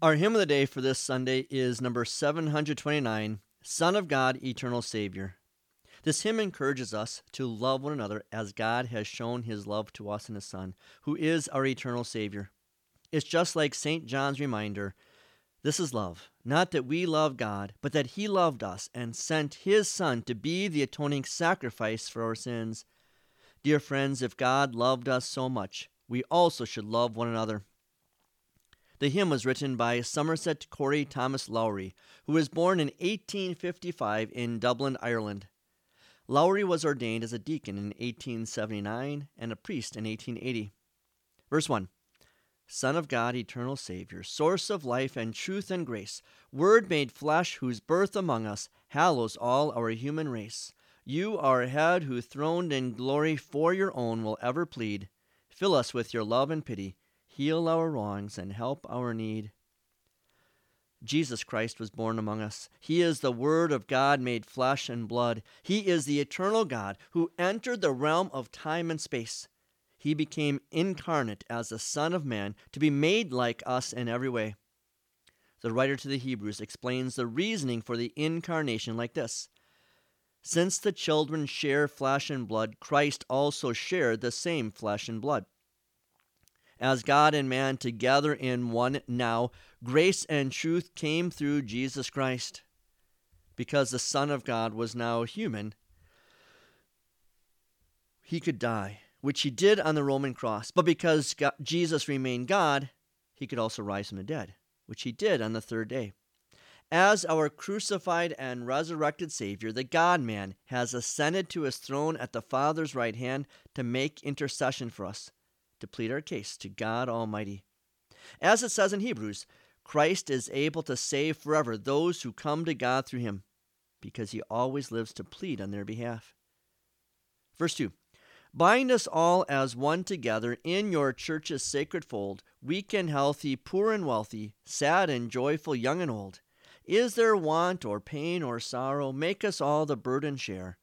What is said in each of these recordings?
Our hymn of the day for this Sunday is number 729 Son of God, Eternal Savior. This hymn encourages us to love one another as God has shown his love to us in his Son, who is our eternal Savior. It's just like St. John's reminder this is love, not that we love God, but that he loved us and sent his Son to be the atoning sacrifice for our sins. Dear friends, if God loved us so much, we also should love one another. The hymn was written by Somerset Corry Thomas Lowry, who was born in 1855 in Dublin, Ireland. Lowry was ordained as a deacon in 1879 and a priest in 1880. Verse 1 Son of God, eternal Savior, source of life and truth and grace, Word made flesh, whose birth among us hallows all our human race. You, our head, who throned in glory for your own, will ever plead. Fill us with your love and pity heal our wrongs, and help our need. Jesus Christ was born among us. He is the Word of God made flesh and blood. He is the eternal God who entered the realm of time and space. He became incarnate as the Son of Man to be made like us in every way. The writer to the Hebrews explains the reasoning for the incarnation like this Since the children share flesh and blood, Christ also shared the same flesh and blood as God and man together in one now. Grace and truth came through Jesus Christ. Because the Son of God was now human, he could die, which he did on the Roman cross. But because God, Jesus remained God, he could also rise from the dead, which he did on the third day. As our crucified and resurrected Savior, the God man has ascended to his throne at the Father's right hand to make intercession for us to plead our case to God Almighty. As it says in Hebrews, Christ is able to save forever those who come to God through him, because he always lives to plead on their behalf. Verse 2 Bind us all as one together in your church's sacred fold, weak and healthy, poor and wealthy, sad and joyful, young and old. Is there want or pain or sorrow? Make us all the burden share.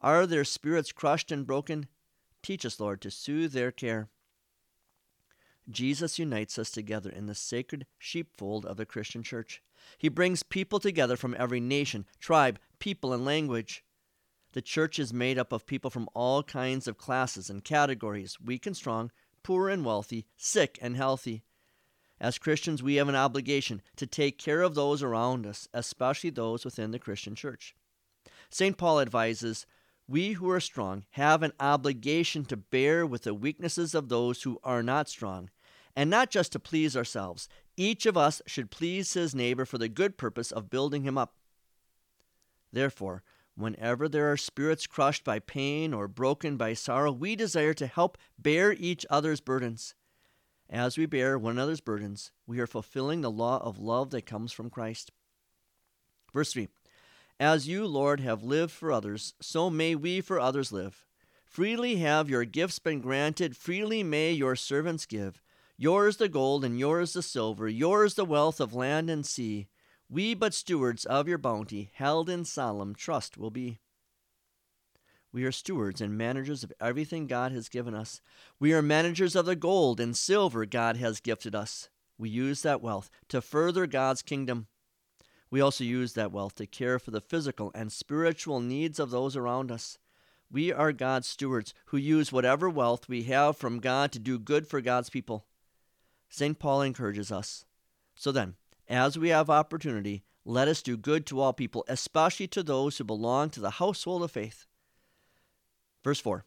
Are their spirits crushed and broken? Teach us, Lord, to soothe their care. Jesus unites us together in the sacred sheepfold of the Christian church. He brings people together from every nation, tribe, people, and language. The church is made up of people from all kinds of classes and categories, weak and strong, poor and wealthy, sick and healthy. As Christians, we have an obligation to take care of those around us, especially those within the Christian church. St. Paul advises we who are strong have an obligation to bear with the weaknesses of those who are not strong and not just to please ourselves. Each of us should please his neighbor for the good purpose of building him up. Therefore, whenever there are spirits crushed by pain or broken by sorrow, we desire to help bear each other's burdens. As we bear one another's burdens, we are fulfilling the law of love that comes from Christ. Verse 3 As you, Lord, have lived for others, so may we for others live. Freely have your gifts been granted, freely may your servants give. Yours the gold and yours the silver, yours the wealth of land and sea. We but stewards of your bounty, held in solemn trust will be. We are stewards and managers of everything God has given us. We are managers of the gold and silver God has gifted us. We use that wealth to further God's kingdom. We also use that wealth to care for the physical and spiritual needs of those around us. We are God's stewards who use whatever wealth we have from God to do good for God's people. St. Paul encourages us. So then, as we have opportunity, let us do good to all people, especially to those who belong to the household of faith. Verse 4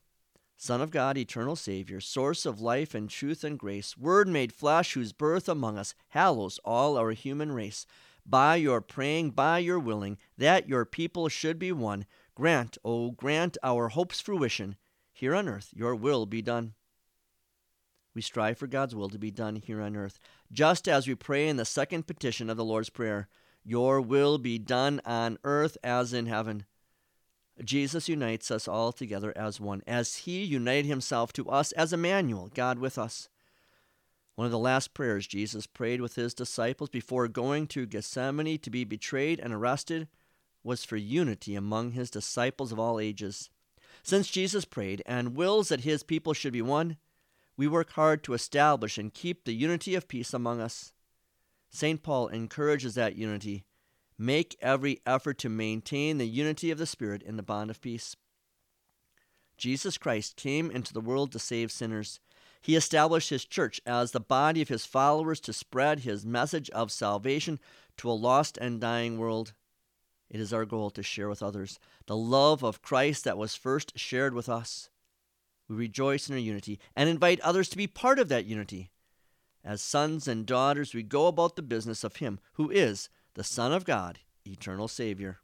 Son of God, eternal Savior, source of life and truth and grace, Word made flesh, whose birth among us hallows all our human race. By your praying, by your willing, that your people should be one, grant, O oh, grant our hopes fruition. Here on earth, your will be done. We strive for God's will to be done here on earth, just as we pray in the second petition of the Lord's Prayer Your will be done on earth as in heaven. Jesus unites us all together as one, as He united Himself to us as Emmanuel, God with us. One of the last prayers Jesus prayed with His disciples before going to Gethsemane to be betrayed and arrested was for unity among His disciples of all ages. Since Jesus prayed and wills that His people should be one, we work hard to establish and keep the unity of peace among us. St. Paul encourages that unity. Make every effort to maintain the unity of the Spirit in the bond of peace. Jesus Christ came into the world to save sinners. He established his church as the body of his followers to spread his message of salvation to a lost and dying world. It is our goal to share with others the love of Christ that was first shared with us. We rejoice in our unity and invite others to be part of that unity. As sons and daughters, we go about the business of Him who is the Son of God, eternal Savior.